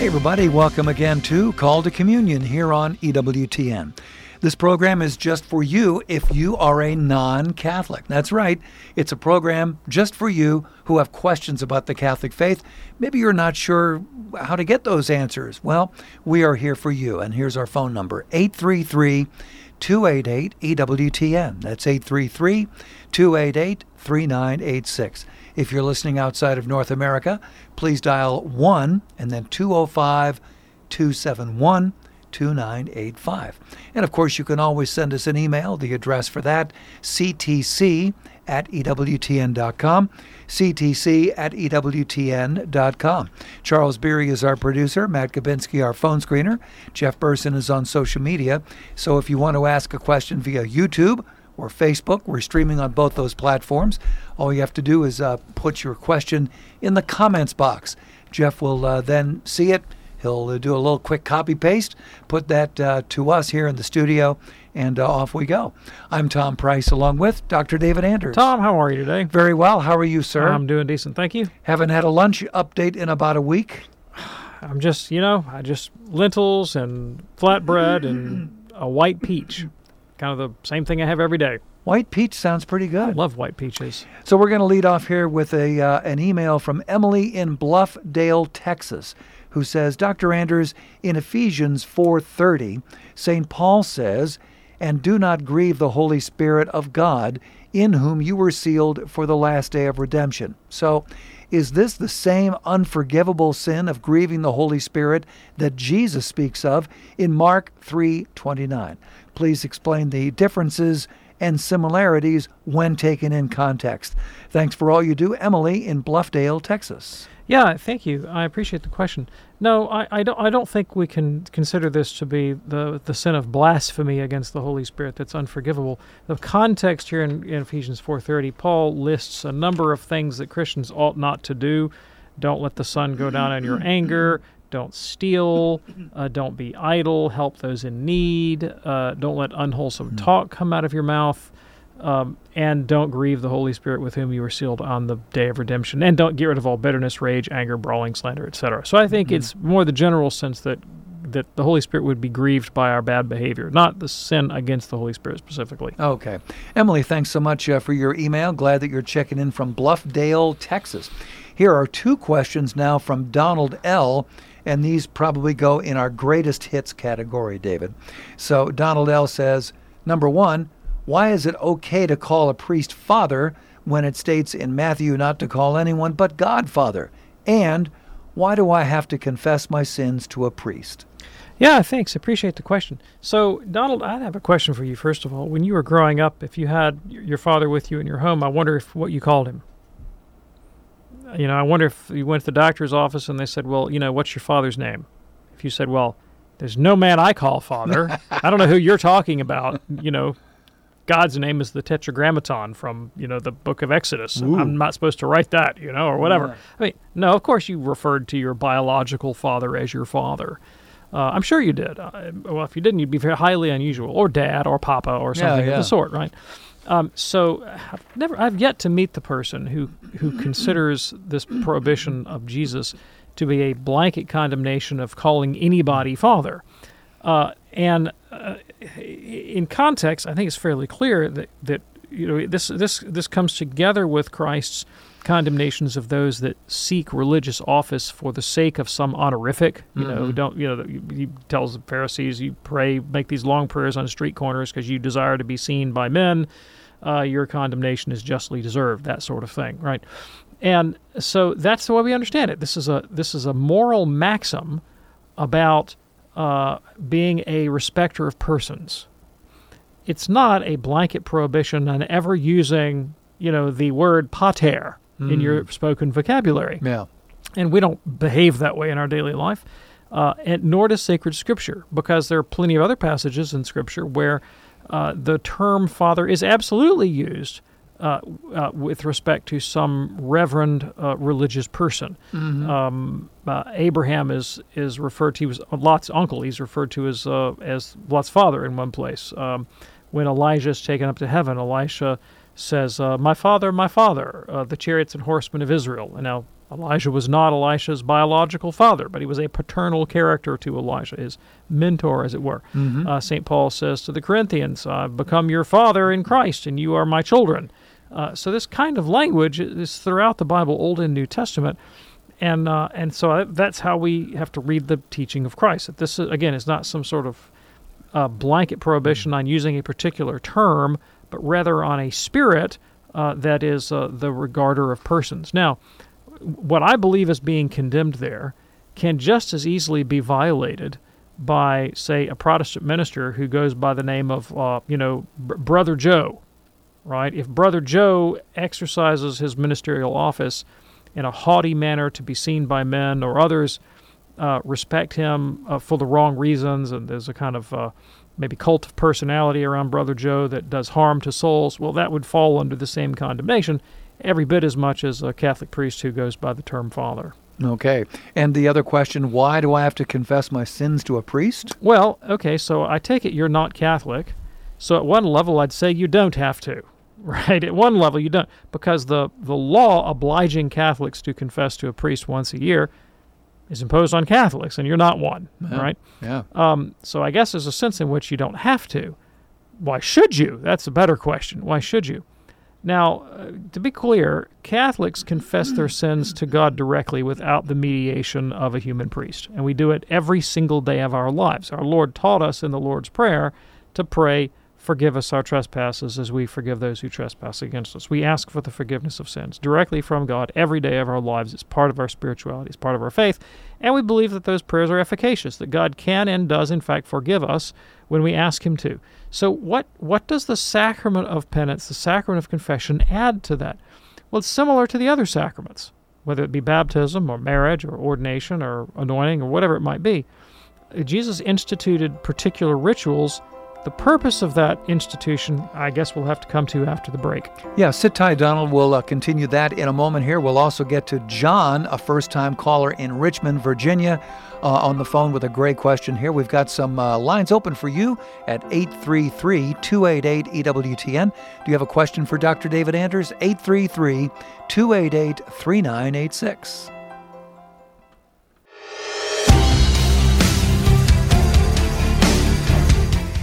Hey, everybody, welcome again to Call to Communion here on EWTN. This program is just for you if you are a non Catholic. That's right, it's a program just for you who have questions about the Catholic faith. Maybe you're not sure how to get those answers. Well, we are here for you, and here's our phone number 833 288 EWTN. That's 833 288 3986. If you're listening outside of North America, please dial 1 and then 205 271 2985. And of course, you can always send us an email. The address for that, ctc at ewtn.com, ctc at ewtn.com. Charles Beery is our producer, Matt Kabinski, our phone screener. Jeff Burson is on social media. So if you want to ask a question via YouTube, or Facebook. We're streaming on both those platforms. All you have to do is uh, put your question in the comments box. Jeff will uh, then see it. He'll uh, do a little quick copy paste, put that uh, to us here in the studio, and uh, off we go. I'm Tom Price along with Dr. David Anders. Tom, how are you today? Very well. How are you, sir? I'm doing decent, thank you. Haven't had a lunch update in about a week. I'm just, you know, I just lentils and flatbread and a white peach kind of the same thing I have every day. White peach sounds pretty good. I love white peaches. So we're going to lead off here with a uh, an email from Emily in Bluffdale, Texas, who says, "Dr. Anders, in Ephesians 4:30, St. Paul says, "And do not grieve the Holy Spirit of God, in whom you were sealed for the last day of redemption." So, is this the same unforgivable sin of grieving the Holy Spirit that Jesus speaks of in Mark 3:29? Please explain the differences and similarities when taken in context. Thanks for all you do, Emily in Bluffdale, Texas. Yeah, thank you. I appreciate the question. No, I, I don't. I don't think we can consider this to be the the sin of blasphemy against the Holy Spirit that's unforgivable. The context here in, in Ephesians four thirty, Paul lists a number of things that Christians ought not to do. Don't let the sun go down on your anger. Don't steal. Uh, don't be idle. Help those in need. Uh, don't let unwholesome talk come out of your mouth. Um, and don't grieve the Holy Spirit with whom you were sealed on the day of redemption. And don't get rid of all bitterness, rage, anger, brawling, slander, etc. So I think mm-hmm. it's more the general sense that that the Holy Spirit would be grieved by our bad behavior, not the sin against the Holy Spirit specifically. Okay. Emily, thanks so much uh, for your email. Glad that you're checking in from Bluffdale, Texas. Here are two questions now from Donald L and these probably go in our greatest hits category, David. So Donald L. says, number one, why is it okay to call a priest father when it states in Matthew not to call anyone but God father? And why do I have to confess my sins to a priest? Yeah, thanks. Appreciate the question. So, Donald, I have a question for you. First of all, when you were growing up, if you had your father with you in your home, I wonder if what you called him you know, I wonder if you went to the doctor's office and they said, well, you know, what's your father's name? If you said, well, there's no man I call father. I don't know who you're talking about. You know, God's name is the Tetragrammaton from you know the Book of Exodus. I'm not supposed to write that, you know, or whatever. Yeah. I mean, no, of course you referred to your biological father as your father. Uh, I'm sure you did. Uh, well, if you didn't, you'd be very highly unusual, or dad, or papa, or something yeah, yeah. of the sort, right? Um, so I've never, I've yet to meet the person who who considers this prohibition of Jesus to be a blanket condemnation of calling anybody father. Uh, and uh, in context, I think it's fairly clear that that you know this this this comes together with Christ's condemnations of those that seek religious office for the sake of some honorific. You mm-hmm. know, don't you know? He tells the Pharisees, "You pray, make these long prayers on street corners because you desire to be seen by men. Uh, your condemnation is justly deserved." That sort of thing, right? And so that's the way we understand it. This is a this is a moral maxim about uh, being a respecter of persons. It's not a blanket prohibition on ever using, you know, the word pater mm. in your spoken vocabulary. Yeah. And we don't behave that way in our daily life. uh, and nor does sacred scripture, because there are plenty of other passages in scripture where uh, the term father is absolutely used uh, uh, with respect to some reverend uh, religious person. Um, uh, Abraham is is referred to as Lot's uncle. He's referred to as uh, as Lot's father in one place. Um, when Elijah is taken up to heaven, Elisha says, uh, "My father, my father, the chariots and horsemen of Israel." And now Elijah was not Elisha's biological father, but he was a paternal character to Elijah, his mentor, as it were. Uh, St. Paul says to the Corinthians, I've become your father in Christ, and you are my children. Uh, so this kind of language is throughout the Bible, Old and New Testament. And, uh, and so that's how we have to read the teaching of Christ. That this, again, is not some sort of uh, blanket prohibition on using a particular term, but rather on a spirit uh, that is uh, the regarder of persons. Now, what I believe is being condemned there can just as easily be violated by, say, a Protestant minister who goes by the name of, uh, you know, Br- Brother Joe, right? If Brother Joe exercises his ministerial office in a haughty manner to be seen by men or others uh, respect him uh, for the wrong reasons, and there's a kind of uh, maybe cult of personality around Brother Joe that does harm to souls, well, that would fall under the same condemnation every bit as much as a Catholic priest who goes by the term father. Okay. And the other question why do I have to confess my sins to a priest? Well, okay, so I take it you're not Catholic. So at one level, I'd say you don't have to, right? At one level, you don't, because the, the law obliging Catholics to confess to a priest once a year is imposed on Catholics, and you're not one, right? Yeah. Um, so I guess there's a sense in which you don't have to. Why should you? That's a better question. Why should you? Now, uh, to be clear, Catholics confess their sins to God directly without the mediation of a human priest, and we do it every single day of our lives. Our Lord taught us in the Lord's Prayer to pray, Forgive us our trespasses as we forgive those who trespass against us. We ask for the forgiveness of sins directly from God every day of our lives. It's part of our spirituality, it's part of our faith, and we believe that those prayers are efficacious, that God can and does, in fact, forgive us when we ask Him to. So, what, what does the sacrament of penance, the sacrament of confession, add to that? Well, it's similar to the other sacraments, whether it be baptism or marriage or ordination or anointing or whatever it might be. Jesus instituted particular rituals. The purpose of that institution, I guess we'll have to come to after the break. Yeah, sit tight, Donald. We'll uh, continue that in a moment here. We'll also get to John, a first time caller in Richmond, Virginia, uh, on the phone with a great question here. We've got some uh, lines open for you at 833 288 EWTN. Do you have a question for Dr. David Anders? 833 288 3986.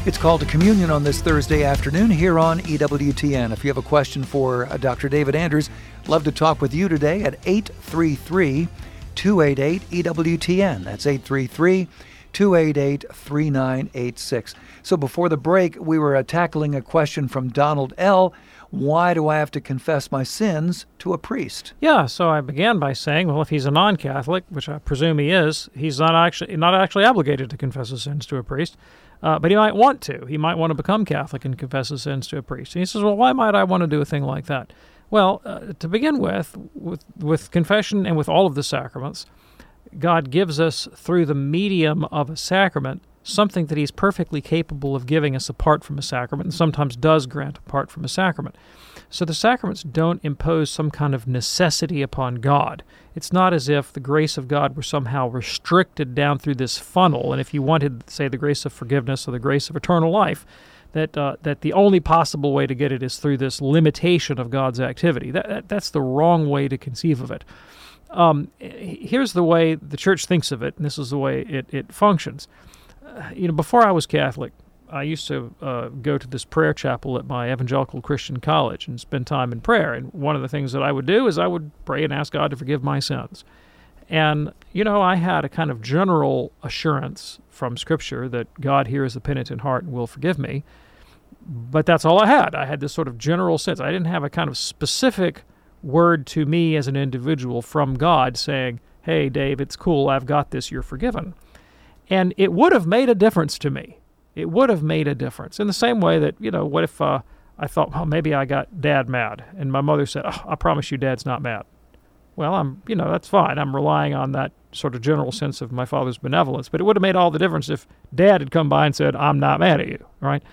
It's called to communion on this Thursday afternoon here on EWTN. If you have a question for uh, Dr. David Anders, love to talk with you today at 833 288 EWTN. That's 833 288 3986. So before the break, we were uh, tackling a question from Donald L. Why do I have to confess my sins to a priest? Yeah, so I began by saying, well, if he's a non-Catholic, which I presume he is, he's not actually not actually obligated to confess his sins to a priest. Uh, but he might want to. He might want to become Catholic and confess his sins to a priest. And he says, well, why might I want to do a thing like that? Well, uh, to begin with, with, with confession and with all of the sacraments, God gives us through the medium of a sacrament something that He's perfectly capable of giving us apart from a sacrament, and sometimes does grant apart from a sacrament. So the sacraments don't impose some kind of necessity upon God. It's not as if the grace of God were somehow restricted down through this funnel, and if you wanted, say, the grace of forgiveness or the grace of eternal life, that uh, that the only possible way to get it is through this limitation of God's activity. That, that that's the wrong way to conceive of it. Um, here's the way the church thinks of it, and this is the way it, it functions. Uh, you know, before I was Catholic, I used to uh, go to this prayer chapel at my evangelical Christian college and spend time in prayer. And one of the things that I would do is I would pray and ask God to forgive my sins. And, you know, I had a kind of general assurance from Scripture that God hears the penitent heart and will forgive me. But that's all I had. I had this sort of general sense. I didn't have a kind of specific word to me as an individual from God saying, hey, Dave, it's cool. I've got this. You're forgiven. And it would have made a difference to me. It would have made a difference. In the same way that, you know, what if uh, I thought, well, maybe I got dad mad. And my mother said, oh, I promise you, dad's not mad. Well, I'm, you know, that's fine. I'm relying on that sort of general sense of my father's benevolence. But it would have made all the difference if dad had come by and said, I'm not mad at you, right?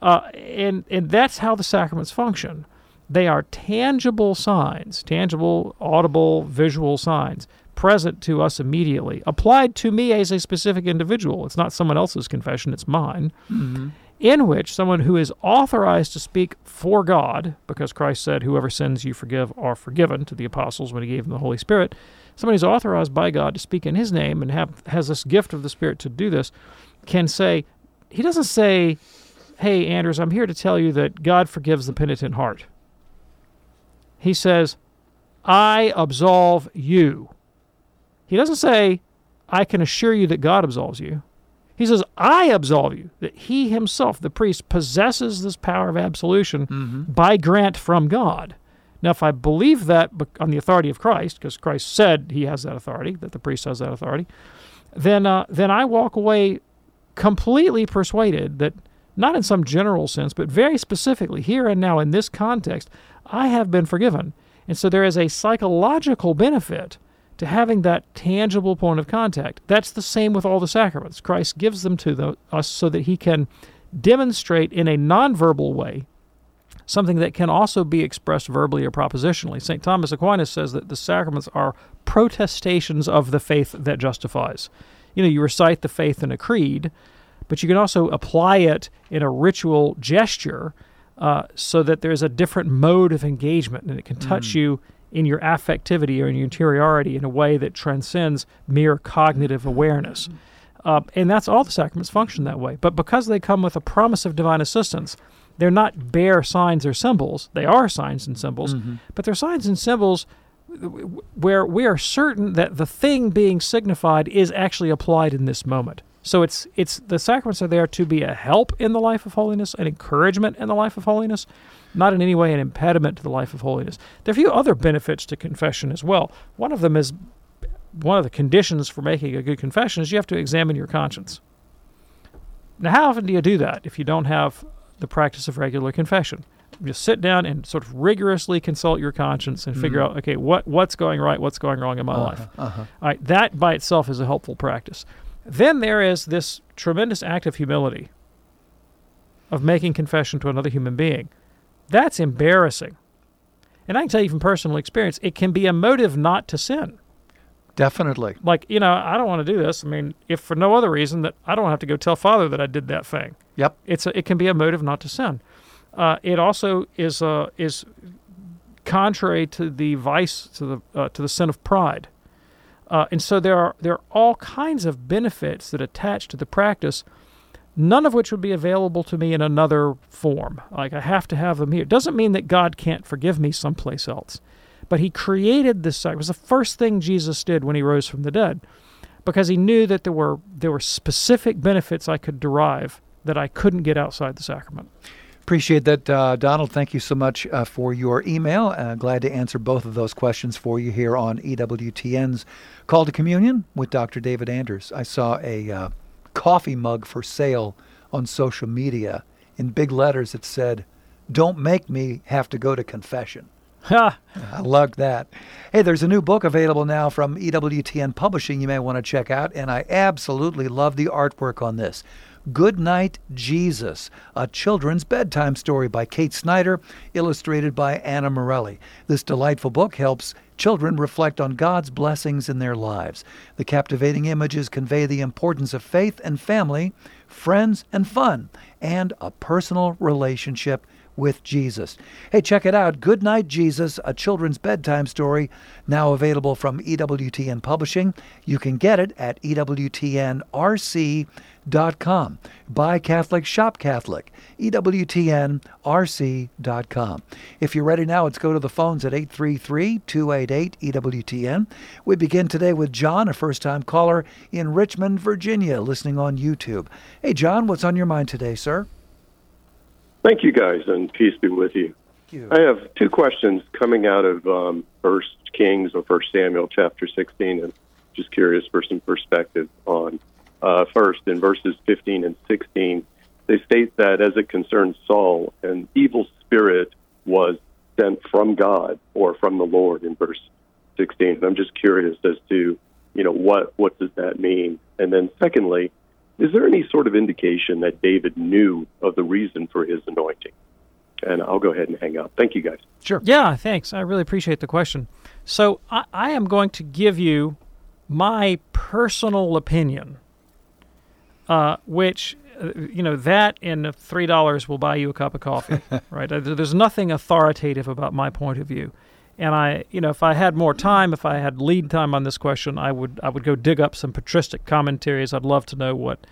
Uh, and, and that's how the sacraments function. They are tangible signs, tangible, audible, visual signs present to us immediately, applied to me as a specific individual. It's not someone else's confession, it's mine. Mm-hmm. In which someone who is authorized to speak for God, because Christ said, Whoever sins you forgive are forgiven to the apostles when he gave them the Holy Spirit, somebody who's authorized by God to speak in his name and have has this gift of the Spirit to do this, can say, he doesn't say, Hey, Anders, I'm here to tell you that God forgives the penitent heart. He says, I absolve you. He doesn't say, I can assure you that God absolves you. He says, I absolve you, that he himself, the priest, possesses this power of absolution mm-hmm. by grant from God. Now, if I believe that on the authority of Christ, because Christ said he has that authority, that the priest has that authority, then, uh, then I walk away completely persuaded that, not in some general sense, but very specifically, here and now in this context, I have been forgiven. And so there is a psychological benefit to having that tangible point of contact. That's the same with all the sacraments. Christ gives them to the, us so that he can demonstrate in a nonverbal way something that can also be expressed verbally or propositionally. St. Thomas Aquinas says that the sacraments are protestations of the faith that justifies. You know, you recite the faith in a creed, but you can also apply it in a ritual gesture uh, so that there's a different mode of engagement and it can touch mm. you in your affectivity or in your interiority in a way that transcends mere cognitive awareness. Uh, and that's all the sacraments function that way. But because they come with a promise of divine assistance, they're not bare signs or symbols. They are signs and symbols, mm-hmm. but they're signs and symbols where we are certain that the thing being signified is actually applied in this moment. So it's it's the sacraments are there to be a help in the life of holiness, an encouragement in the life of holiness, not in any way an impediment to the life of holiness. There are a few other benefits to confession as well. One of them is one of the conditions for making a good confession is you have to examine your conscience. Now, how often do you do that if you don't have the practice of regular confession? You sit down and sort of rigorously consult your conscience and figure mm-hmm. out, okay, what what's going right, what's going wrong in my uh-huh, life. Uh-huh. All right, that by itself is a helpful practice. Then there is this tremendous act of humility, of making confession to another human being. That's embarrassing. And I can tell you from personal experience, it can be a motive not to sin. Definitely. Like, you know, I don't want to do this. I mean, if for no other reason that I don't have to go tell Father that I did that thing. Yep. It's a, it can be a motive not to sin. Uh, it also is uh, is contrary to the vice to the uh, to the sin of pride. Uh, and so there are there are all kinds of benefits that attach to the practice, none of which would be available to me in another form. Like I have to have them here. Doesn't mean that God can't forgive me someplace else, but He created this. site. It was the first thing Jesus did when He rose from the dead, because He knew that there were there were specific benefits I could derive that I couldn't get outside the sacrament. Appreciate that, uh, Donald. Thank you so much uh, for your email. Uh, glad to answer both of those questions for you here on EWTN's Call to Communion with Dr. David Anders. I saw a uh, coffee mug for sale on social media. In big letters, it said, Don't make me have to go to confession. Ha! I loved that. Hey, there's a new book available now from EWTN Publishing you may want to check out, and I absolutely love the artwork on this. Good Night Jesus, a children's bedtime story by Kate Snyder, illustrated by Anna Morelli. This delightful book helps children reflect on God's blessings in their lives. The captivating images convey the importance of faith and family, friends and fun, and a personal relationship with Jesus. Hey, check it out Good Night Jesus, a children's bedtime story, now available from EWTN Publishing. You can get it at EWTNRC.com. Buy Catholic, shop Catholic. EWTNRC.com. If you're ready now, let's go to the phones at 833 288 EWTN. We begin today with John, a first time caller in Richmond, Virginia, listening on YouTube. Hey, John, what's on your mind today, sir? Thank you, guys, and peace be with you. you. I have two questions coming out of um, First Kings or First Samuel, chapter 16, and just curious for some perspective on. Uh, first, in verses 15 and 16, they state that as it concerns Saul, an evil spirit was sent from God or from the Lord in verse 16. And I'm just curious as to you know, what what does that mean? And then secondly, is there any sort of indication that David knew of the reason for his anointing? And I'll go ahead and hang up. Thank you, guys. Sure. Yeah, thanks. I really appreciate the question. So I, I am going to give you my personal opinion, uh, which uh, you know that and three dollars will buy you a cup of coffee, right? There's nothing authoritative about my point of view, and I, you know, if I had more time, if I had lead time on this question, I would I would go dig up some patristic commentaries. I'd love to know what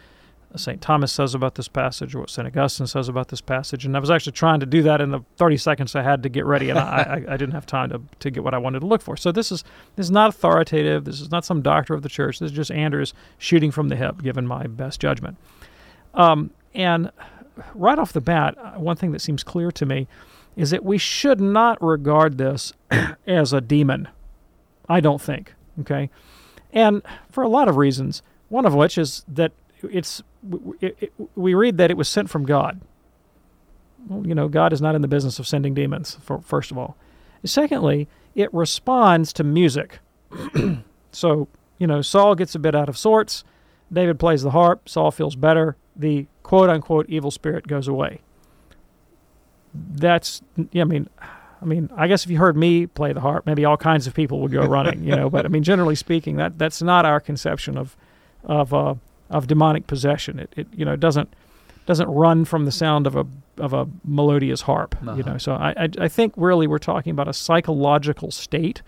St. Thomas says about this passage or what St. Augustine says about this passage. And I was actually trying to do that in the 30 seconds I had to get ready, and I, I, I didn't have time to, to get what I wanted to look for. So this is this is not authoritative. This is not some doctor of the church. This is just Anders shooting from the hip, given my best judgment. Um, and right off the bat, one thing that seems clear to me is that we should not regard this as a demon. I don't think. Okay. And for a lot of reasons, one of which is that it's it, it, we read that it was sent from God. Well, you know, God is not in the business of sending demons. For, first of all, secondly, it responds to music. so you know, Saul gets a bit out of sorts. David plays the harp. Saul feels better. The quote unquote evil spirit goes away. That's yeah. I mean, I mean, I guess if you heard me play the harp, maybe all kinds of people would go running. You know, but I mean, generally speaking, that that's not our conception of of uh, of demonic possession. It, it you know doesn't doesn't run from the sound of a of a melodious harp. You know, so I, I I think really we're talking about a psychological state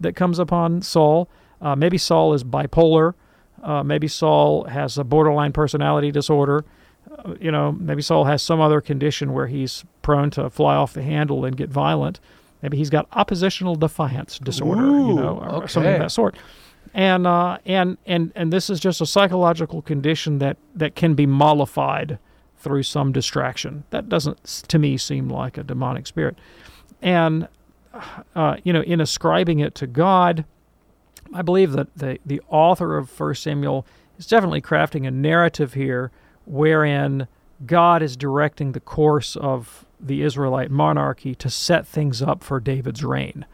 that comes upon Saul. Uh, maybe Saul is bipolar. Uh, maybe Saul has a borderline personality disorder. Uh, you know, maybe Saul has some other condition where he's prone to fly off the handle and get violent. Maybe he's got oppositional defiance disorder, you know, or something of that sort and uh, and and and this is just a psychological condition that that can be mollified through some distraction. That doesn't, to me, seem like a demonic spirit. And uh, you know, in ascribing it to God, I believe that the the author of First Samuel is definitely crafting a narrative here, wherein God is directing the course of the Israelite monarchy to set things up for David's reign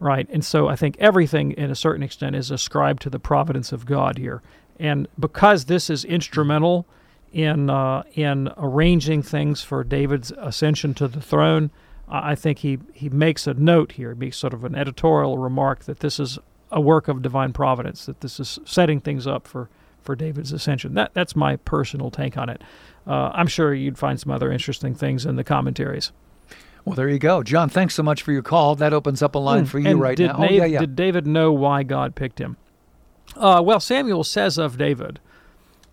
right? And so I think everything, in a certain extent, is ascribed to the providence of God here. And because this is instrumental in uh, in arranging things for David's ascension to the throne, I think he he makes a note here, he makes sort of an editorial remark that this is a work of divine providence, that this is setting things up for for David's ascension. That that's my personal take on it. Uh, I'm sure you'd find some other interesting things in the commentaries. Well, there you go. John, thanks so much for your call. That opens up a line for you. Right did now. Oh, yeah, yeah. Did David know why God picked him? Uh, well, Samuel says of David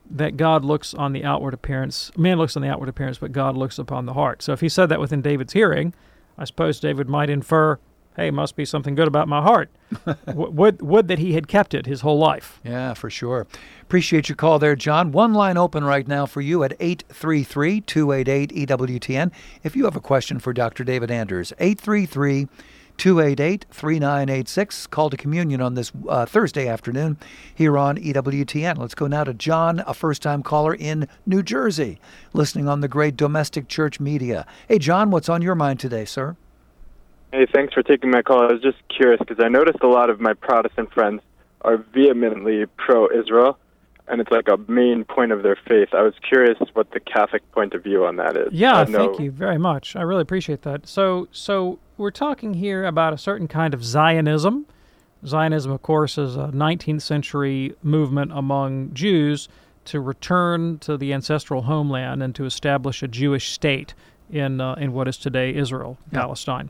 that God looks on the outward appearance, man looks on the outward appearance, but God looks upon the heart. So if he said that within David's hearing, I suppose David might infer, hey, must be something good about my heart. Would, would that he had kept it his whole life. Yeah, for sure. Appreciate your call there, John. One line open right now for you at 833 288 EWTN. If you have a question for Dr. David Anders, 833 288 3986. Call to communion on this uh, Thursday afternoon here on EWTN. Let's go now to John, a first time caller in New Jersey, listening on the great domestic church media. Hey, John, what's on your mind today, sir? Hey, thanks for taking my call. I was just curious because I noticed a lot of my Protestant friends are vehemently pro-Israel, and it's like a main point of their faith. I was curious what the Catholic point of view on that is. Yeah, thank you very much. I really appreciate that. So, so we're talking here about a certain kind of Zionism. Zionism, of course, is a 19th century movement among Jews to return to the ancestral homeland and to establish a Jewish state in uh, in what is today Israel, Palestine.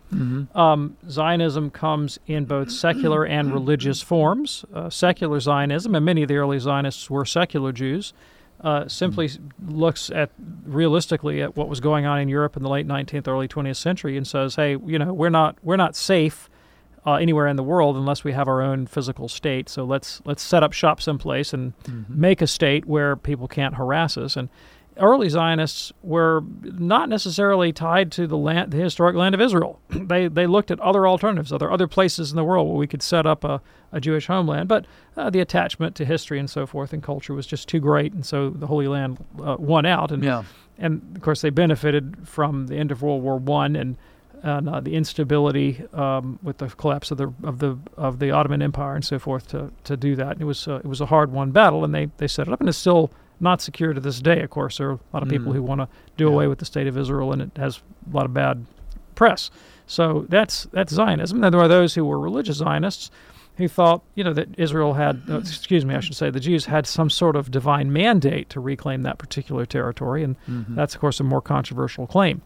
Um, Zionism comes in both secular and religious forms. Uh, secular Zionism, and many of the early Zionists were secular Jews, uh, simply s- looks at realistically at what was going on in Europe in the late 19th, early 20th century, and says, "Hey, you know, we're not we're not safe uh, anywhere in the world unless we have our own physical state. So let's let's set up shop someplace and make a state where people can't harass us." And early Zionists were not necessarily tied to the land, the historic land of Israel. they they looked at other alternatives, other other places in the world where we could set up a, a Jewish homeland. But uh, the attachment to history and so forth and culture was just too great, and so the Holy Land uh, won out. And Yeah. and of course they benefited from the end of World War One and and uh, the instability um, with the collapse of the of the of the Ottoman Empire and so forth to to do that. And it was uh, it was a hard won battle, and they they set it up, and it's still not secure to this day. Of course, there are a lot of people Mm. who want to do Yeah. away with the state of Israel, and it has a lot of bad press. So that's that's Zionism. And there are those who were religious Zionists who thought, you know, that Israel had, uh, excuse me, I should say, the Jews had some sort of divine mandate to reclaim that particular territory, and that's of course a more controversial claim.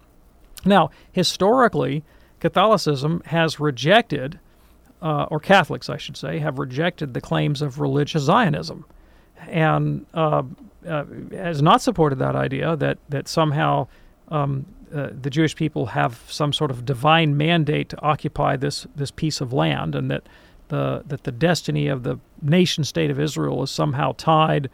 Now, historically, Catholicism has rejected, uh, or Catholics, I should say, have rejected the claims of religious Zionism, and uh, uh, has not supported that idea that that somehow um, uh, the Jewish people have some sort of divine mandate to occupy this this piece of land, and that the that the destiny of the nation state of Israel is somehow tied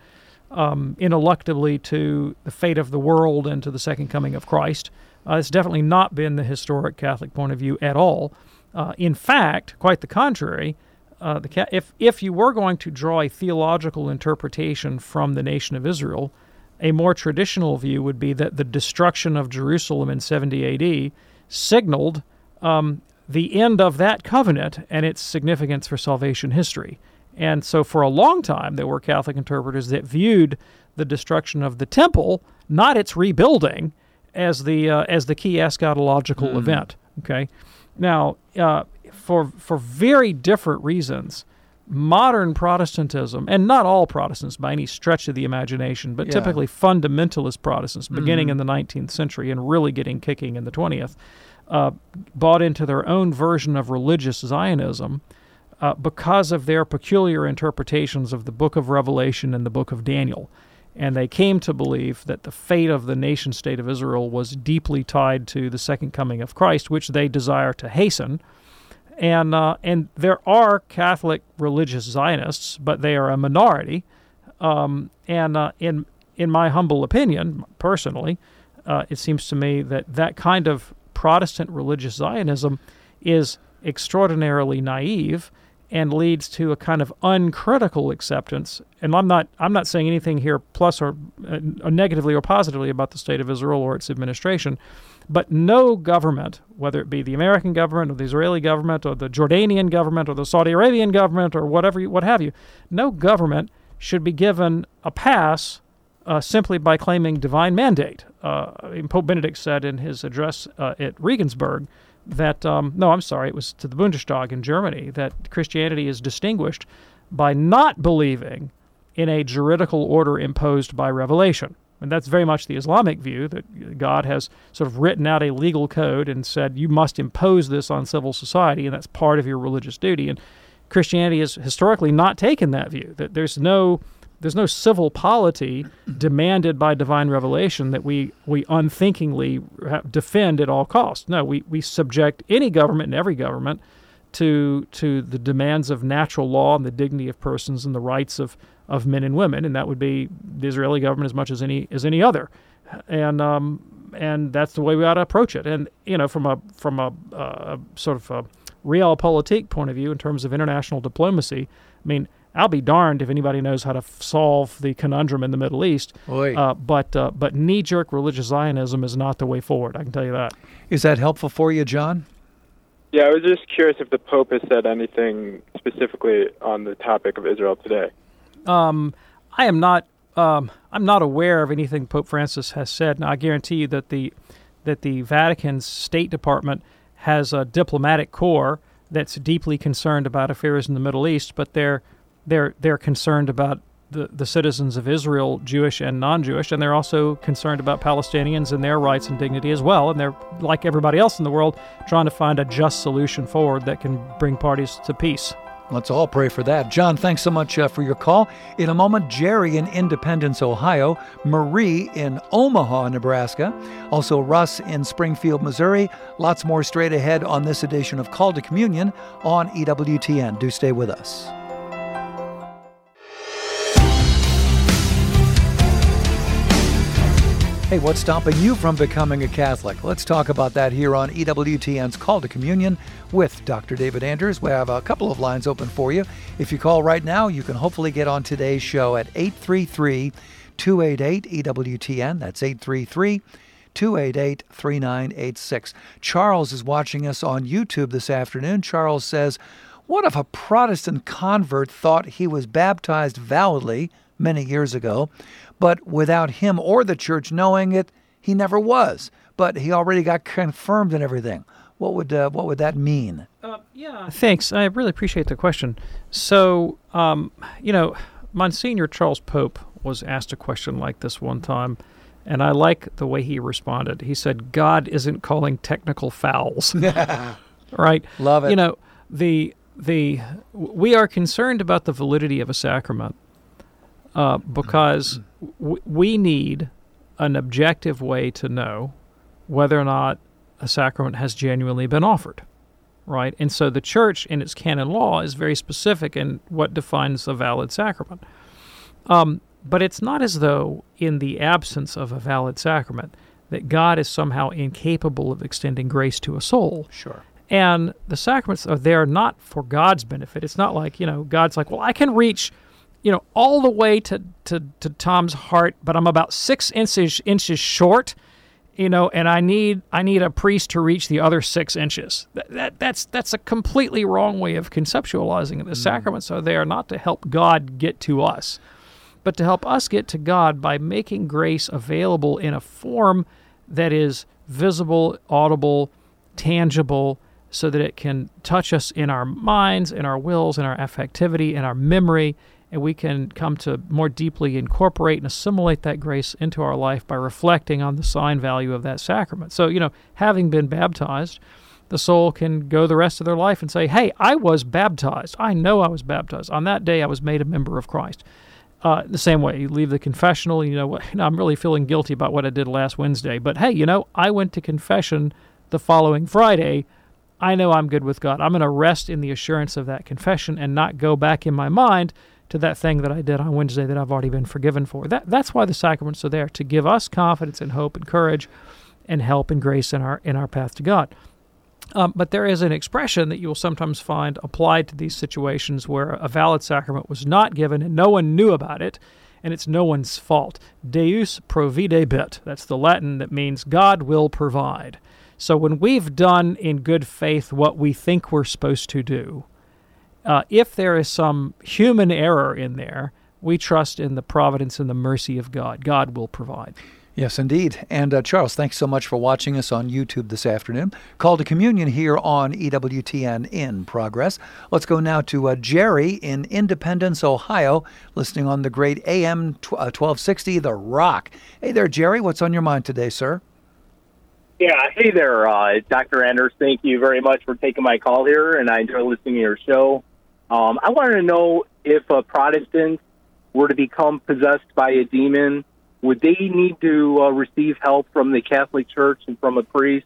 um, ineluctably to the fate of the world and to the second coming of Christ. Uh, it's definitely not been the historic Catholic point of view at all. Uh, in fact, quite the contrary. Uh, the ca- if if you were going to draw a theological interpretation from the nation of Israel, a more traditional view would be that the destruction of Jerusalem in 70 AD signaled um, the end of that covenant and its significance for salvation history. And so, for a long time, there were Catholic interpreters that viewed the destruction of the temple, not its rebuilding, as the uh, as the key eschatological event. Okay, now uh, for for very different reasons, modern Protestantism, and not all Protestants by any stretch of the imagination, but Yeah. typically fundamentalist Protestants, beginning in the 19th century and really getting kicking in the 20th, uh, bought into their own version of religious Zionism uh, because of their peculiar interpretations of the book of Revelation and the book of Daniel. And they came to believe that the fate of the nation state of Israel was deeply tied to the second coming of Christ, which they desire to hasten. And, uh, and there are Catholic religious Zionists, but they are a minority. Um, and uh, in, in my humble opinion, personally, uh, it seems to me that that kind of Protestant religious Zionism is extraordinarily naive and leads to a kind of uncritical acceptance. And I'm not I'm not saying anything here plus or uh, negatively or positively about the state of Israel or its administration, but no government, whether it be the American government or the Israeli government or the Jordanian government or the Saudi Arabian government or whatever you, what have you, no government should be given a pass uh, simply by claiming divine mandate. Uh, Pope Benedict said in his address uh, at Regensburg that, um, no, I'm sorry, it was to the Bundestag in Germany, that Christianity is distinguished by not believing in a juridical order imposed by revelation. And that's very much the Islamic view that God has sort of written out a legal code and said you must impose this on civil society, and that's part of your religious duty. And Christianity has historically not taken that view, that there's no there's no civil polity demanded by divine revelation that we we unthinkingly defend at all costs. No, we, we subject any government and every government to to the demands of natural law and the dignity of persons and the rights of, of men and women, and that would be the Israeli government as much as any as any other, and um, and that's the way we ought to approach it. And you know, from a from a uh, sort of a realpolitik point of view, in terms of international diplomacy, I mean, I'll be darned if anybody knows how to f- solve the conundrum in the Middle East. Uh, but uh, but knee jerk religious Zionism is not the way forward. I can tell you that. Is that helpful for you, John? Yeah, I was just curious if the Pope has said anything specifically on the topic of Israel today. Um, I am not. Um, I'm not aware of anything Pope Francis has said. Now, I guarantee you that the that the Vatican's State Department has a diplomatic corps that's deeply concerned about affairs in the Middle East, but they're they're they're concerned about the, the citizens of Israel, Jewish and non-Jewish, and they're also concerned about Palestinians and their rights and dignity as well. And they're like everybody else in the world, trying to find a just solution forward that can bring parties to peace. Let's all pray for that. John, thanks so much uh, for your call. In a moment, Jerry in Independence, Ohio, Marie in Omaha, Nebraska, also Russ in Springfield, Missouri. Lots more straight ahead on this edition of Call to Communion on EWTN. Do stay with us. Hey, what's stopping you from becoming a Catholic? Let's talk about that here on EWTN's Call to Communion with Dr. David Anders. We have a couple of lines open for you. If you call right now, you can hopefully get on today's show at 833 288 EWTN. That's 833 288 3986. Charles is watching us on YouTube this afternoon. Charles says, What if a Protestant convert thought he was baptized validly many years ago, but without him or the church knowing it, he never was, but he already got confirmed and everything? What would, uh, what would that mean? Uh, yeah. Thanks. I really appreciate the question. So, um, you know, Monsignor Charles Pope was asked a question like this one time, and I like the way he responded. He said, "God isn't calling technical fouls." right? Love it. You know, the the we are concerned about the validity of a sacrament uh, because w- we need an objective way to know whether or not a sacrament has genuinely been offered right? And so the church, in its canon law, is very specific in what defines a valid sacrament. Um, but it's not as though, in the absence of a valid sacrament, that God is somehow incapable of extending grace to a soul. Sure. And the sacraments are there not for God's benefit. It's not like, you know, God's like, well, I can reach, you know, all the way to, to, to Tom's heart, but I'm about six inches, inches short you know, and I need I need a priest to reach the other six inches. That, that that's that's a completely wrong way of conceptualizing it. The mm. sacraments are there not to help God get to us, but to help us get to God by making grace available in a form that is visible, audible, tangible, so that it can touch us in our minds, in our wills, in our affectivity, in our memory, and we can come to more deeply incorporate and assimilate that grace into our life by reflecting on the sign value of that sacrament. So, you know, having been baptized, the soul can go the rest of their life and say, Hey, I was baptized. I know I was baptized. On that day, I was made a member of Christ. Uh, the same way, you leave the confessional, you know, you know, I'm really feeling guilty about what I did last Wednesday, but hey, you know, I went to confession the following Friday. I know I'm good with God. I'm going to rest in the assurance of that confession and not go back in my mind to that thing that I did on Wednesday that I've already been forgiven for. That that's why the sacraments are there to give us confidence and hope and courage and help and grace in our in our path to God. Um, but there is an expression that you will sometimes find applied to these situations where a valid sacrament was not given and no one knew about it, and it's no one's fault. Deus providebit. That's the Latin that means God will provide. So when we've done in good faith what we think we're supposed to do, uh, if there is some human error in there, we trust in the providence and the mercy of God. God will provide. Yes, indeed. And uh, Charles, thanks so much for watching us on YouTube this afternoon. Call to Communion here on EWTN in progress. Let's go now to uh, Jerry in Independence, Ohio, listening on the great AM 1260, uh, The Rock. Hey there, Jerry. What's on your mind today, sir? Yeah, hey there, uh, Dr. Anders. Thank you very much for taking my call here, and I enjoy listening to your show. Um, I wanted to know if a Protestant were to become possessed by a demon, would they need to uh, receive help from the Catholic Church and from a priest,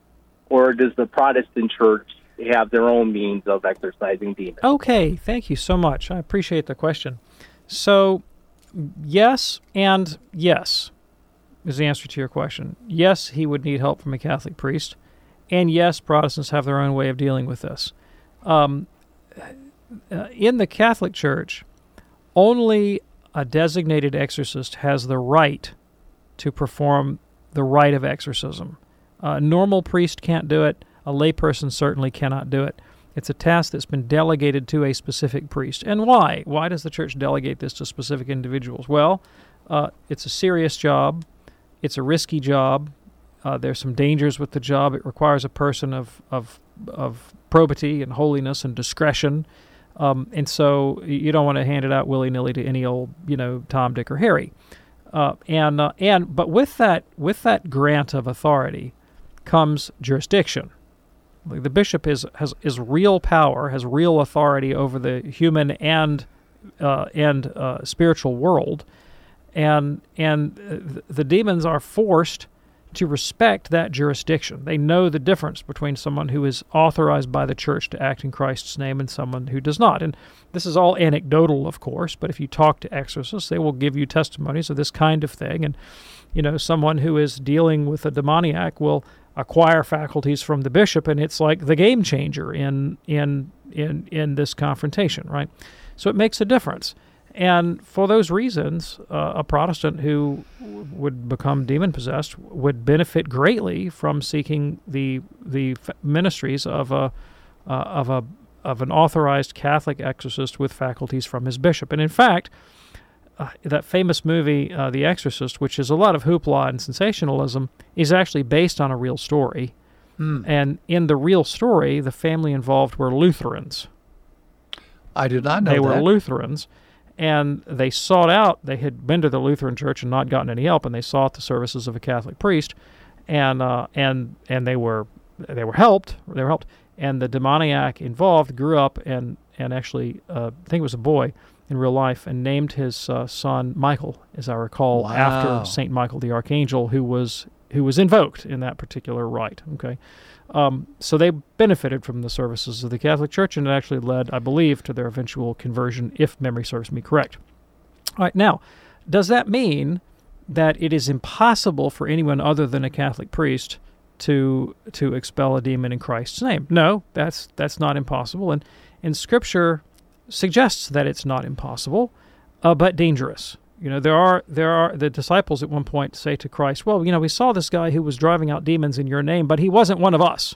or does the Protestant Church have their own means of exorcising demons? Okay, thank you so much. I appreciate the question. So, yes and yes is the answer to your question. Yes, he would need help from a Catholic priest, and yes, Protestants have their own way of dealing with this. Um, uh, in the Catholic Church, only a designated exorcist has the right to perform the rite of exorcism. A normal priest can't do it. A layperson certainly cannot do it. It's a task that's been delegated to a specific priest. And why? Why does the church delegate this to specific individuals? Well, uh, it's a serious job. It's a risky job. Uh, there's some dangers with the job. It requires a person of, of, of probity and holiness and discretion. Um, and so you don't want to hand it out willy nilly to any old, you know, Tom, Dick, or Harry. Uh, and uh, and but with that with that grant of authority comes jurisdiction. The bishop is has is real power, has real authority over the human and uh, and uh, spiritual world, and and uh, the demons are forced to respect that jurisdiction. They know the difference between someone who is authorized by the church to act in Christ's name and someone who does not. And this is all anecdotal, of course, but if you talk to exorcists, they will give you testimonies of this kind of thing. And, you know, someone who is dealing with a demoniac will acquire faculties from the bishop, and it's like the game changer in, in, in, in this confrontation, right? So it makes a difference. And for those reasons, uh, a Protestant who would become demon possessed would benefit greatly from seeking the the ministries of a uh, of a of an authorized Catholic exorcist with faculties from his bishop. And in fact, uh, that famous movie, uh, The Exorcist, which is a lot of hoopla and sensationalism, is actually based on a real story. Hmm. And in the real story, the family involved were Lutherans. I did not know they were. Lutherans, and they sought out. They had been to the Lutheran church and not gotten any help, and they sought the services of a Catholic priest, and uh, and and they were they were helped. They were helped, and the demoniac involved grew up and and actually uh, I think it was a boy in real life and named his uh, son Michael, as I recall, Wow. after Saint Michael the Archangel, who was who was invoked in that particular rite. Okay. Um, so they benefited from the services of the Catholic Church, and it actually led, I believe, to their eventual conversion, if memory serves me correct. All right, now, does that mean that it is impossible for anyone other than a Catholic priest to to expel a demon in Christ's name? No, that's that's not impossible, and and Scripture suggests that it's not impossible, uh, but dangerous. You know, there are there are the disciples at one point say to Christ, "Well, you know, we saw this guy who was driving out demons in your name, but he wasn't one of us."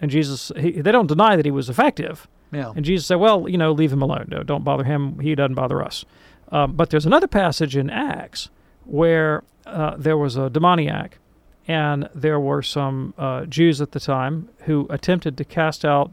And Jesus, he, they don't deny that he was effective. Yeah. And Jesus said, "Well, you know, leave him alone. No, don't bother him. He doesn't bother us." Um, but there's another passage in Acts where uh, there was a demoniac, and there were some uh, Jews at the time who attempted to cast out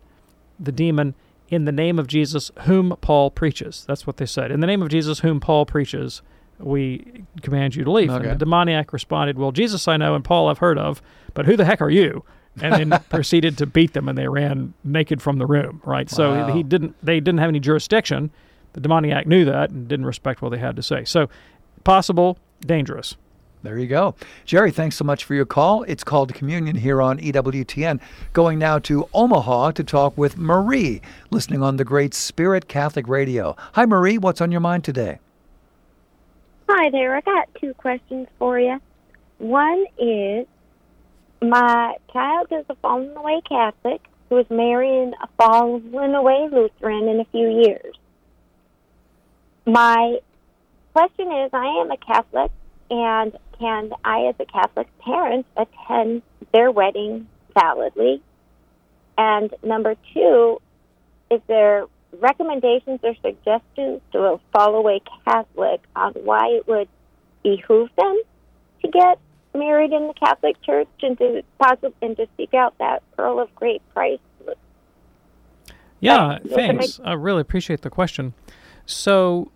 the demon in the name of Jesus, whom Paul preaches. That's what they said. In the name of Jesus, whom Paul preaches, we command you to leave. Okay. And the demoniac responded, Well, Jesus I know and Paul I've heard of, but who the heck are you? And then proceeded to beat them, and they ran naked from the room. Right. So he didn't. They didn't have any jurisdiction. The demoniac knew that and didn't respect what they had to say. So possible, dangerous. There you go. Jerry, thanks so much for your call. It's called communion here on EWTN. Going now to Omaha to talk with Marie, listening on the Great Spirit Catholic Radio. Hi, Marie. What's on your mind today? Hi there. I got two questions for you. One is my child is a fallen away Catholic who is marrying a fallen away Lutheran in a few years. My question is I am a Catholic, and can I, as a Catholic parent, attend their wedding validly? And number two, is there recommendations or suggestions to a follow-away Catholic on why it would behoove them to get married in the Catholic Church and to possibly and to seek out that pearl of great price? Yeah, thanks. I really appreciate the question. So,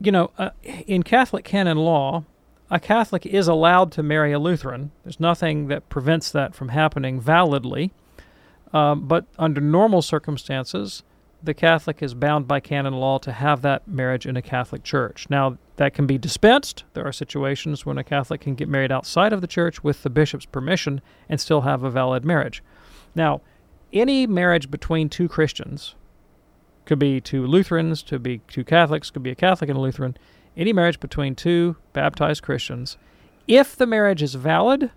you know, uh, in Catholic canon law, a Catholic is allowed to marry a Lutheran. There's nothing that prevents that from happening validly. Um, but under normal circumstances, the Catholic is bound by canon law to have that marriage in a Catholic church. Now, that can be dispensed. There are situations when a Catholic can get married outside of the church with the bishop's permission and still have a valid marriage. Now, any marriage between two Christians could be two Lutherans, could be two Catholics, could be a Catholic and a Lutheran. Any marriage between two baptized Christians, if the marriage is valid,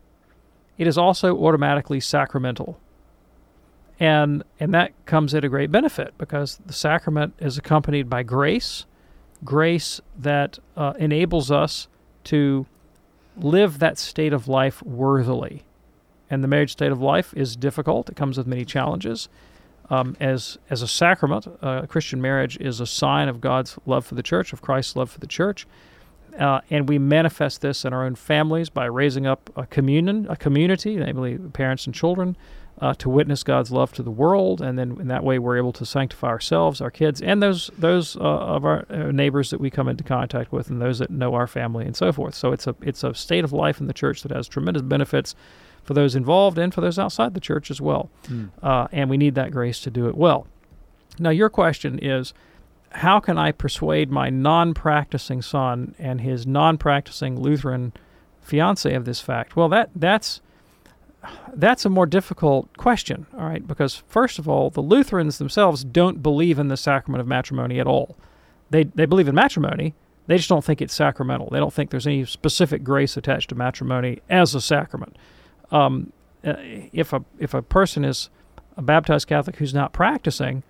it is also automatically sacramental. And and that comes at a great benefit because the sacrament is accompanied by grace, grace that uh, enables us to live that state of life worthily. And the marriage state of life is difficult. It comes with many challenges. Um, as as a sacrament, uh, Christian marriage is a sign of God's love for the church, of Christ's love for the church, uh, and we manifest this in our own families by raising up a communion, a community, namely parents and children, uh, to witness God's love to the world, and then in that way we're able to sanctify ourselves, our kids, and those those uh, of our uh, neighbors that we come into contact with, and those that know our family, and so forth. So it's a it's a state of life in the church that has tremendous benefits for those involved and for those outside the church as well. Uh, and we need that grace to do it well. Now, your question is how can I persuade my non practicing son and his non practicing Lutheran fiance of this fact? Well, that, that's, that's a more difficult question, all right, because first of all, the Lutherans themselves don't believe in the sacrament of matrimony at all. They, they believe in matrimony, they just don't think it's sacramental. They don't think there's any specific grace attached to matrimony as a sacrament um, uh, if a if a person is a baptized Catholic who's not practicing,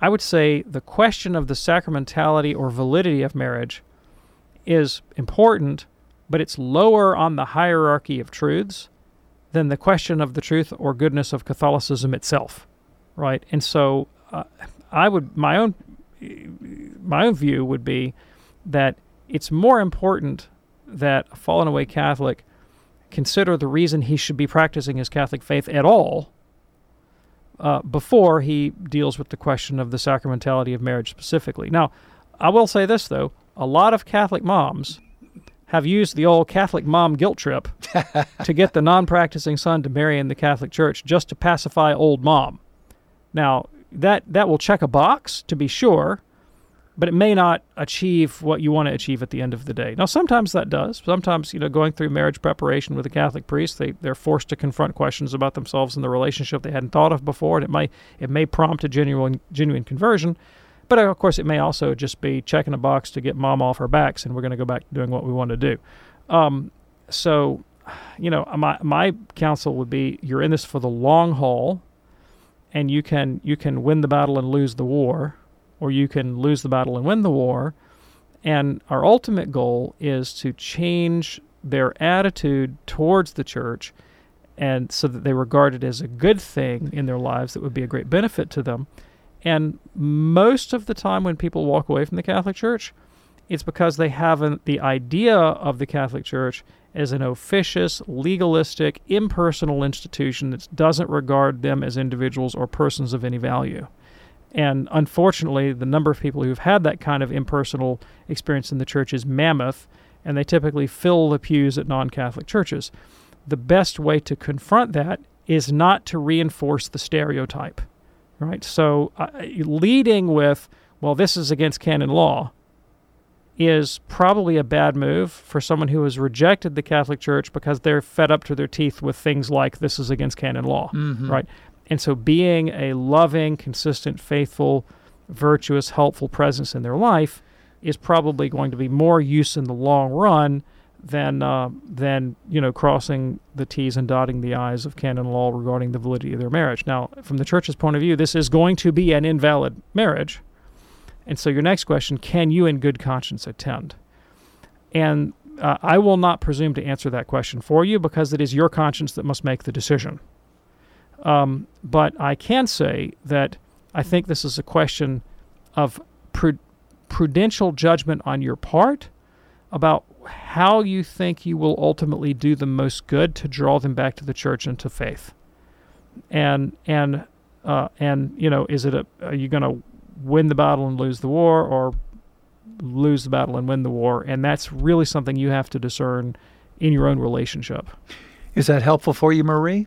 I would say the question of the sacramentality or validity of marriage is important, but it's lower on the hierarchy of truths than the question of the truth or goodness of Catholicism itself, right? And so, uh, I would my own my own view would be that it's more important that a fallen away Catholic consider the reason he should be practicing his Catholic faith at all uh, before he deals with the question of the sacramentality of marriage specifically. Now, I will say this though: a lot of Catholic moms have used the old Catholic mom guilt trip to get the non-practicing son to marry in the Catholic Church just to pacify old mom. Now, that that will check a box to be sure, but it may not achieve what you want to achieve at the end of the day. Now, sometimes that does. Sometimes, you know, going through marriage preparation with a Catholic priest, they they're forced to confront questions about themselves and the relationship they hadn't thought of before, and it may it may prompt a genuine genuine conversion. But of course, it may also just be checking a box to get mom off her backs, and we're going to go back to doing what we want to do. Um, so, you know, my my counsel would be: you're in this for the long haul, and you can you can win the battle and lose the war, or you can lose the battle and win the war. And our ultimate goal is to change their attitude towards the church, and so that they regard it as a good thing in their lives that would be a great benefit to them and most of the time, when people walk away from the Catholic Church, it's because they have an, the idea of the Catholic Church as an officious, legalistic, impersonal institution that doesn't regard them as individuals or persons of any value. And unfortunately, the number of people who've had that kind of impersonal experience in the church is mammoth, and they typically fill the pews at non Catholic churches. The best way to confront that is not to reinforce the stereotype right? So uh, leading with, well, this is against canon law, is probably a bad move for someone who has rejected the Catholic Church because they're fed up to their teeth with things like this is against canon law, Mhm. right? And so being a loving, consistent, faithful, virtuous, helpful presence in their life is probably going to be more use in the long run than uh, than you know crossing the T's and dotting the I's of canon law regarding the validity of their marriage. Now, from the church's point of view, this is going to be an invalid marriage, and so your next question: Can you, in good conscience, attend? And uh, I will not presume to answer that question for you because it is your conscience that must make the decision. Um, but I can say that I think this is a question of pru- prudential judgment on your part about how you think you will ultimately do the most good to draw them back to the church and to faith. And and uh, and you know, is it a are you going to win the battle and lose the war, or lose the battle and win the war? And that's really something you have to discern in your own relationship. Is that helpful for you, Marie?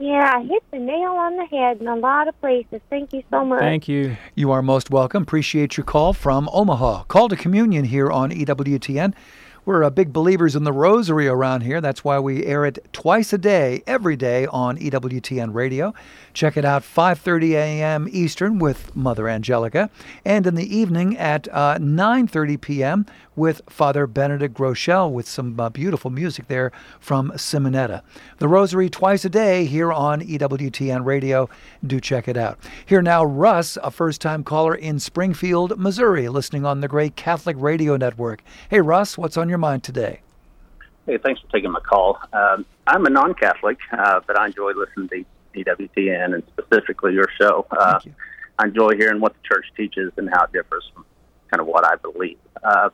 Yeah, I hit the nail on the head in a lot of places. Thank you so much. Thank you. You are most welcome. Appreciate your call from Omaha. Call to communion here on EWTN. We're uh, big believers in the rosary around here. That's why we air it twice a day, every day on EWTN radio. Check it out 5:30 a.m. Eastern with Mother Angelica, and in the evening at uh, 9:30 p.m. with Father Benedict Groeschel with some uh, beautiful music there from Simonetta. The Rosary twice a day here on EWTN radio. Do check it out. Here now, Russ, a first-time caller in Springfield, Missouri, listening on the great Catholic Radio Network. Hey, Russ, what's on your mind today? Hey, thanks for taking my call. Um, I'm a non-Catholic, uh, but I enjoy listening to EWTN and specifically your show. Uh, I enjoy hearing what the church teaches and how it differs from kind of what I believe. Uh,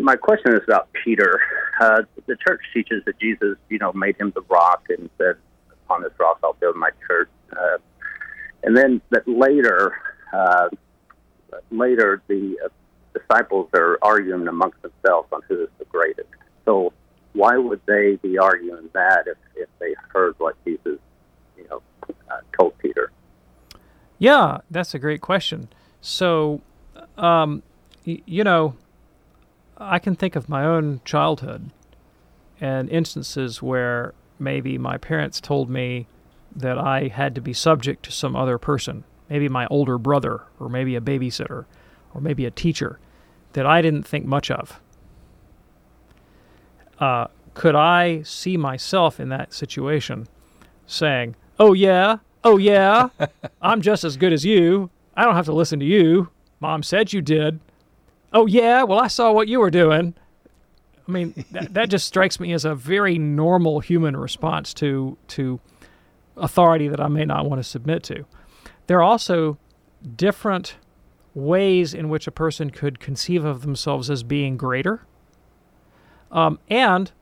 my question is about Peter. Uh, the church teaches that Jesus, you know, made him the rock and said, "Upon this rock I'll build my church." Uh, and then that later, uh, later the uh, disciples are arguing amongst themselves on who is the greatest. So why would they be arguing that if, if they heard what Jesus, you know, uh, told Peter? Yeah, that's a great question. So, um, y- you know, I can think of my own childhood and instances where maybe my parents told me that I had to be subject to some other person, maybe my older brother, or maybe a babysitter, or maybe a teacher that I didn't think much of. Uh, could I see myself in that situation saying, Oh, yeah, oh, yeah, I'm just as good as you. I don't have to listen to you. Mom said you did. Oh yeah, well I saw what you were doing. I mean, that, that just strikes me as a very normal human response to to authority that I may not want to submit to. There are also different ways in which a person could conceive of themselves as being greater. Um, and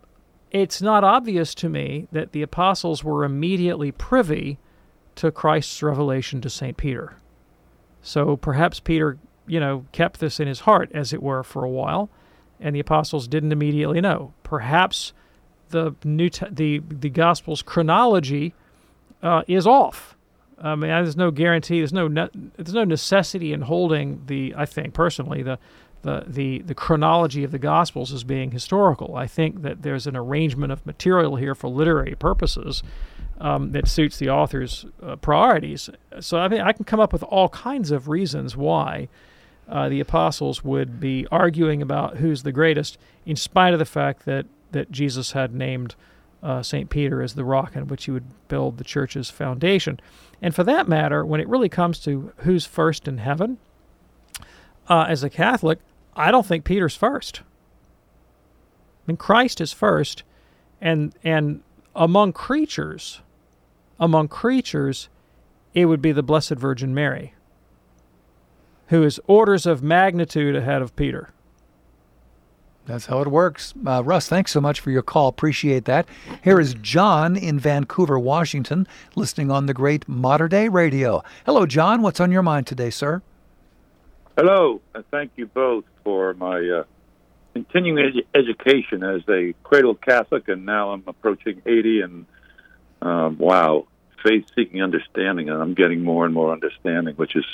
it's not obvious to me that the apostles were immediately privy to Christ's revelation to St. Peter. So perhaps Peter, you know, kept this in his heart, as it were, for a while, and the apostles didn't immediately know. Perhaps the new te- the the Gospels chronology uh, is off. I mean, there's no guarantee. There's no ne- there's no necessity in holding the. I think personally the. The, the, the chronology of the Gospels as being historical. I think that there's an arrangement of material here for literary purposes um, that suits the author's uh, priorities. So I mean, I can come up with all kinds of reasons why uh, the apostles would be arguing about who's the greatest, in spite of the fact that that Jesus had named uh, St. Peter as the rock on which he would build the church's foundation. And for that matter, when it really comes to who's first in heaven, uh, as a Catholic, I don't think Peter's first. I mean, Christ is first, and and among creatures, among creatures, it would be the Blessed Virgin Mary, who is orders of magnitude ahead of Peter. That's how it works. Uh, Russ, thanks so much for your call. Appreciate that. Here is John in Vancouver, Washington, listening on the great Mater Dei Radio. Hello, John. What's on your mind today, sir? Hello, and thank you both for my uh, continuing ed- education as a cradle Catholic, and now I'm approaching 80, and um, wow, faith seeking understanding, and I'm getting more and more understanding, which is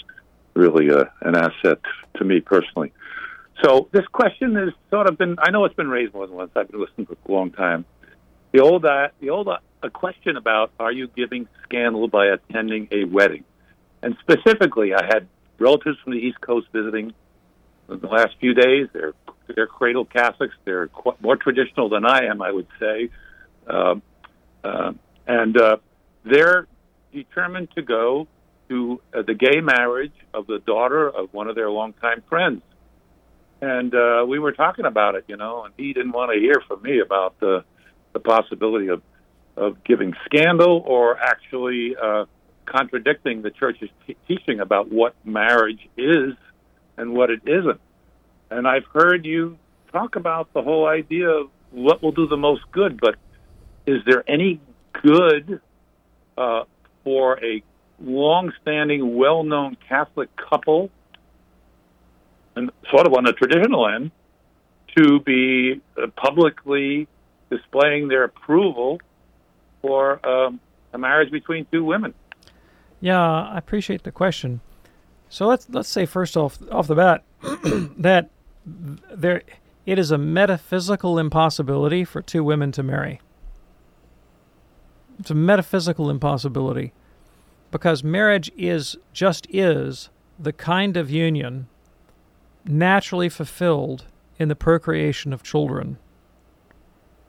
really uh, an asset to me personally. So this question has sort of been, I know it's been raised more than once. I've been listening for a long time. The old, uh, the old uh, a question about are you giving scandal by attending a wedding? And specifically, I had relatives from the East Coast visiting in the last few days. They're they're cradle Catholics. They're more traditional than I am, I would say, um, uh, and uh, they're determined to go to uh, the gay marriage of the daughter of one of their longtime friends. And uh, we were talking about it, you know, and he didn't want to hear from me about the the possibility of of giving scandal or actually uh, contradicting the church's t- teaching about what marriage is and what it isn't. And I've heard you talk about the whole idea of what will do the most good, but is there any good uh, for a long-standing, well-known Catholic couple, and sort of on the traditional end, to be uh, publicly displaying their approval for um, a marriage between two women? Yeah, I appreciate the question. So let's let's say first off off the bat that there it is a metaphysical impossibility for two women to marry. It's a metaphysical impossibility because marriage is just is the kind of union naturally fulfilled in the procreation of children.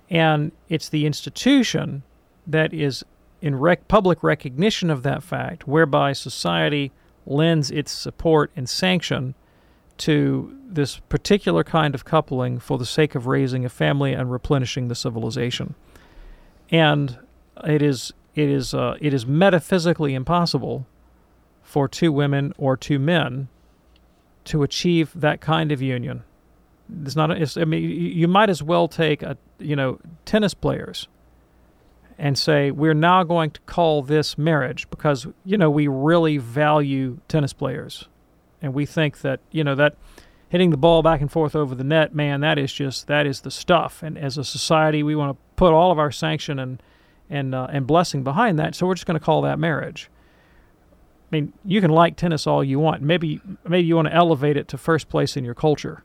And it's the institution that is in rec- public recognition of that fact, whereby society lends its support and sanction to this particular kind of coupling for the sake of raising a family and replenishing the civilization. And it is it is uh, it is metaphysically impossible for two women or two men to achieve that kind of union. It's not. It's, I mean, you might as well take a you know tennis players and say we're now going to call this marriage because you know we really value tennis players and we think that you know that hitting the ball back and forth over the net man that is just that is the stuff and as a society we want to put all of our sanction and and uh, and blessing behind that so we're just going to call that marriage i mean you can like tennis all you want maybe maybe you want to elevate it to first place in your culture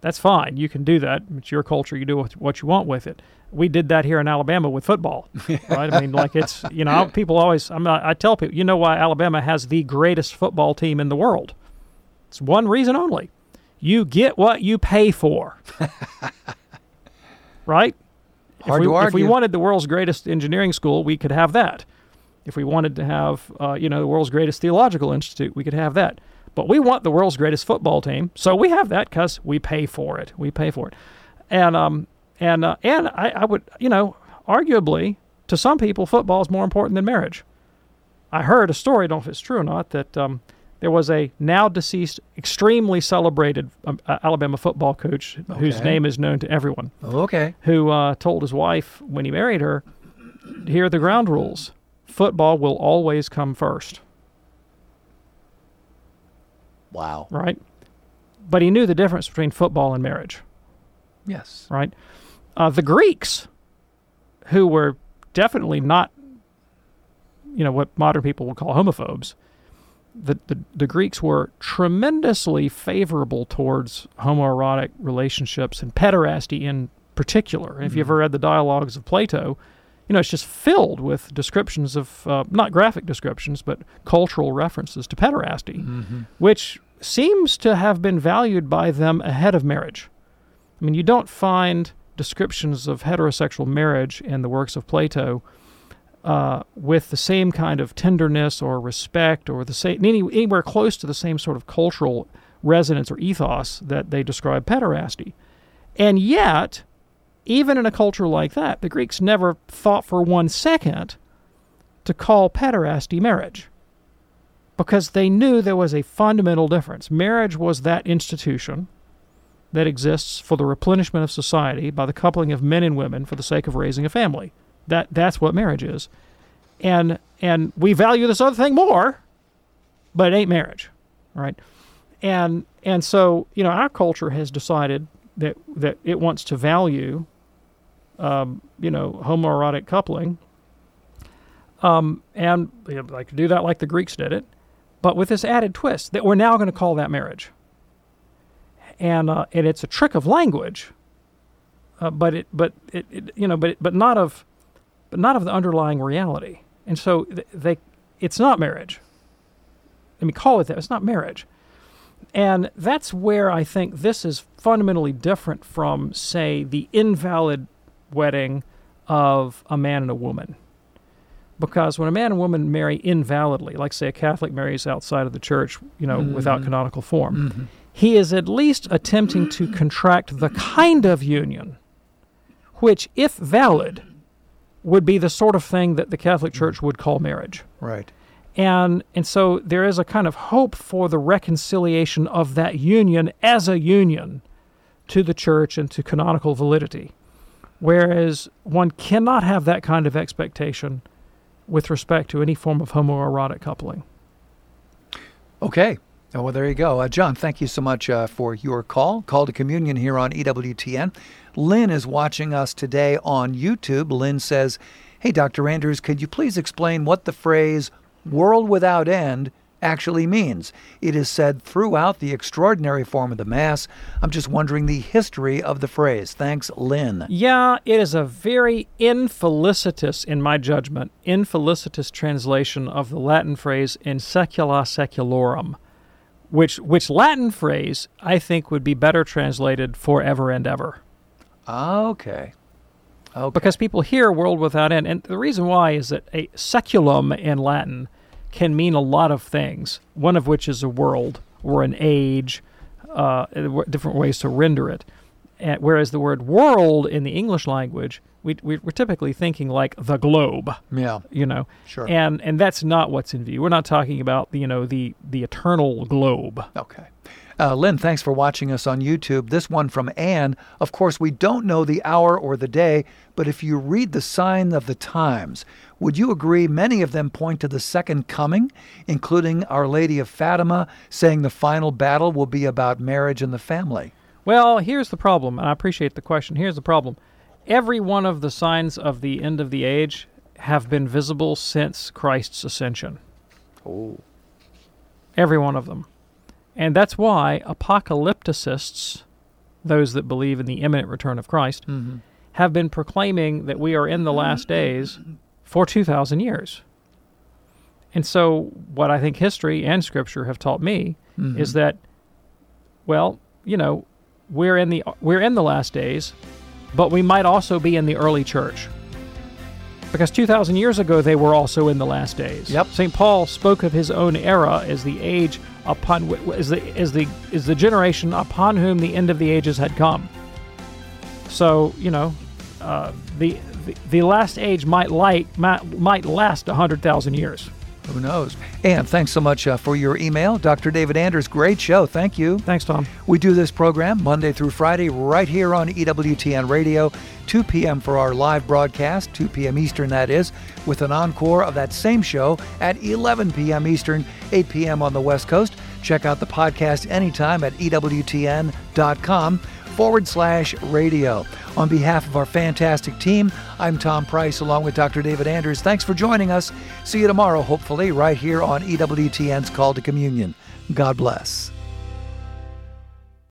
that's fine. You can do that. It's your culture. You do what you want with it. We did that here in Alabama with football, right? I mean, like it's you know people always. I'm not, I tell people, you know why Alabama has the greatest football team in the world? It's one reason only. You get what you pay for, right? Hard if we, to argue. If we wanted the world's greatest engineering school, we could have that. If we wanted to have, uh, you know, the world's greatest theological institute, we could have that. but we want the world's greatest football team, so we have that because we pay for it. We pay for it, and um and uh, and I, I would you know arguably to some people football is more important than marriage. I heard a story, I don't know if it's true or not, that um, there was a now deceased, extremely celebrated um, uh, Alabama football coach whose name is known to everyone. Okay. Who uh, told his wife when he married her, "Here are the ground rules: football will always come first. Wow. Right? But he knew the difference between football and marriage. Yes. Right? Uh, the Greeks, who were definitely not, you know, what modern people would call homophobes, the, the, the Greeks were tremendously favorable towards homoerotic relationships and pederasty in particular. And if you ever read the dialogues of Plato, you know, it's just filled with descriptions of, uh, not graphic descriptions, but cultural references to pederasty, Mhm. which seems to have been valued by them ahead of marriage. I mean, you don't find descriptions of heterosexual marriage in the works of Plato uh, with the same kind of tenderness or respect or the same any, anywhere close to the same sort of cultural resonance or ethos that they describe pederasty. And yet, even in a culture like that, the Greeks never thought for one second to call pederasty marriage because they knew there was a fundamental difference. Marriage was that institution that exists for the replenishment of society by the coupling of men and women for the sake of raising a family. That that's what marriage is. And and we value this other thing more, but it ain't marriage. Right? And and so, you know, our culture has decided that that it wants to value um, you know, homoerotic coupling. Um, and you know, like do that like the Greeks did it, but with this added twist that we're now going to call that marriage and uh, and it's a trick of language, uh, but it but it, it you know but but not of but not of the underlying reality. And so they it's not marriage. Let me call it that. It's not marriage. And that's where I think this is fundamentally different from, say, the invalid wedding of a man and a woman. Because when a man and woman marry invalidly, like say a Catholic marries outside of the church, you know, without Mhm. canonical form, Mhm. he is at least attempting to contract the kind of union which, if valid, would be the sort of thing that the Catholic mm-hmm. Church would call marriage. Right. And and so there is a kind of hope for the reconciliation of that union as a union to the church and to canonical validity. Whereas one cannot have that kind of expectation with respect to any form of homoerotic coupling. Okay. Oh, well, there you go. Uh, John, thank you so much uh, for your call. Call to communion here on EWTN. Lynn is watching us today on YouTube. Lynn says, Hey, Dr. Anders, could you please explain what the phrase world without end actually means? It is said throughout the extraordinary form of the Mass. I'm just wondering the history of the phrase. Thanks, Lynn. Yeah, it is a very infelicitous, in my judgment, infelicitous translation of the Latin phrase in secula seculorum, which which Latin phrase I think would be better translated forever and ever. Okay. Okay. Because people hear world without end, and the reason why is that a seculum in Latin can mean a lot of things. One of which is a world or an age, uh, different ways to render it. And whereas the word world in the English language, we, we, we're typically thinking like the globe. Yeah. You know. Sure. And and that's not what's in view. We're not talking about you know the the eternal globe. Okay. Uh, Lynn, thanks for watching us on YouTube. This one from Anne. Of course, we don't know the hour or the day, but if you read the sign of the times, would you agree many of them point to the second coming, including Our Lady of Fatima saying the final battle will be about marriage and the family? Well, here's the problem, and I appreciate the question. Here's the problem. Every one of the signs of the end of the age have been visible since Christ's ascension. Oh. Every one of them. And that's why apocalypticists, those that believe in the imminent return of Christ, Mhm. have been proclaiming that we are in the last days for 2,000 years. And so, what I think history and scripture have taught me is Mhm. that, well, you know, we're in the we're in the last days, but we might also be in the early church. Because 2,000 years ago, they were also in the last days. Yep. St. Paul spoke of his own era as the age upon is the is the is the generation upon whom the end of the ages had come. So you know, uh, the, the the last age might like might, might last hundred thousand years. Who knows? And thanks so much uh, for your email, Dr. David Anders. Great show. Thank you. Thanks, Tom. We do this program Monday through Friday right here on EWTN Radio, 2 p.m. for our live broadcast, 2 p.m. Eastern, that is, with an encore of that same show at 11 p.m. Eastern, 8 p.m. on the West Coast. Check out the podcast anytime at EWTN.com forward slash radio. On behalf of our fantastic team, I'm Tom Price along with Dr. David Anders. Thanks for joining us. See you tomorrow, hopefully, right here on EWTN's Call to Communion. God bless.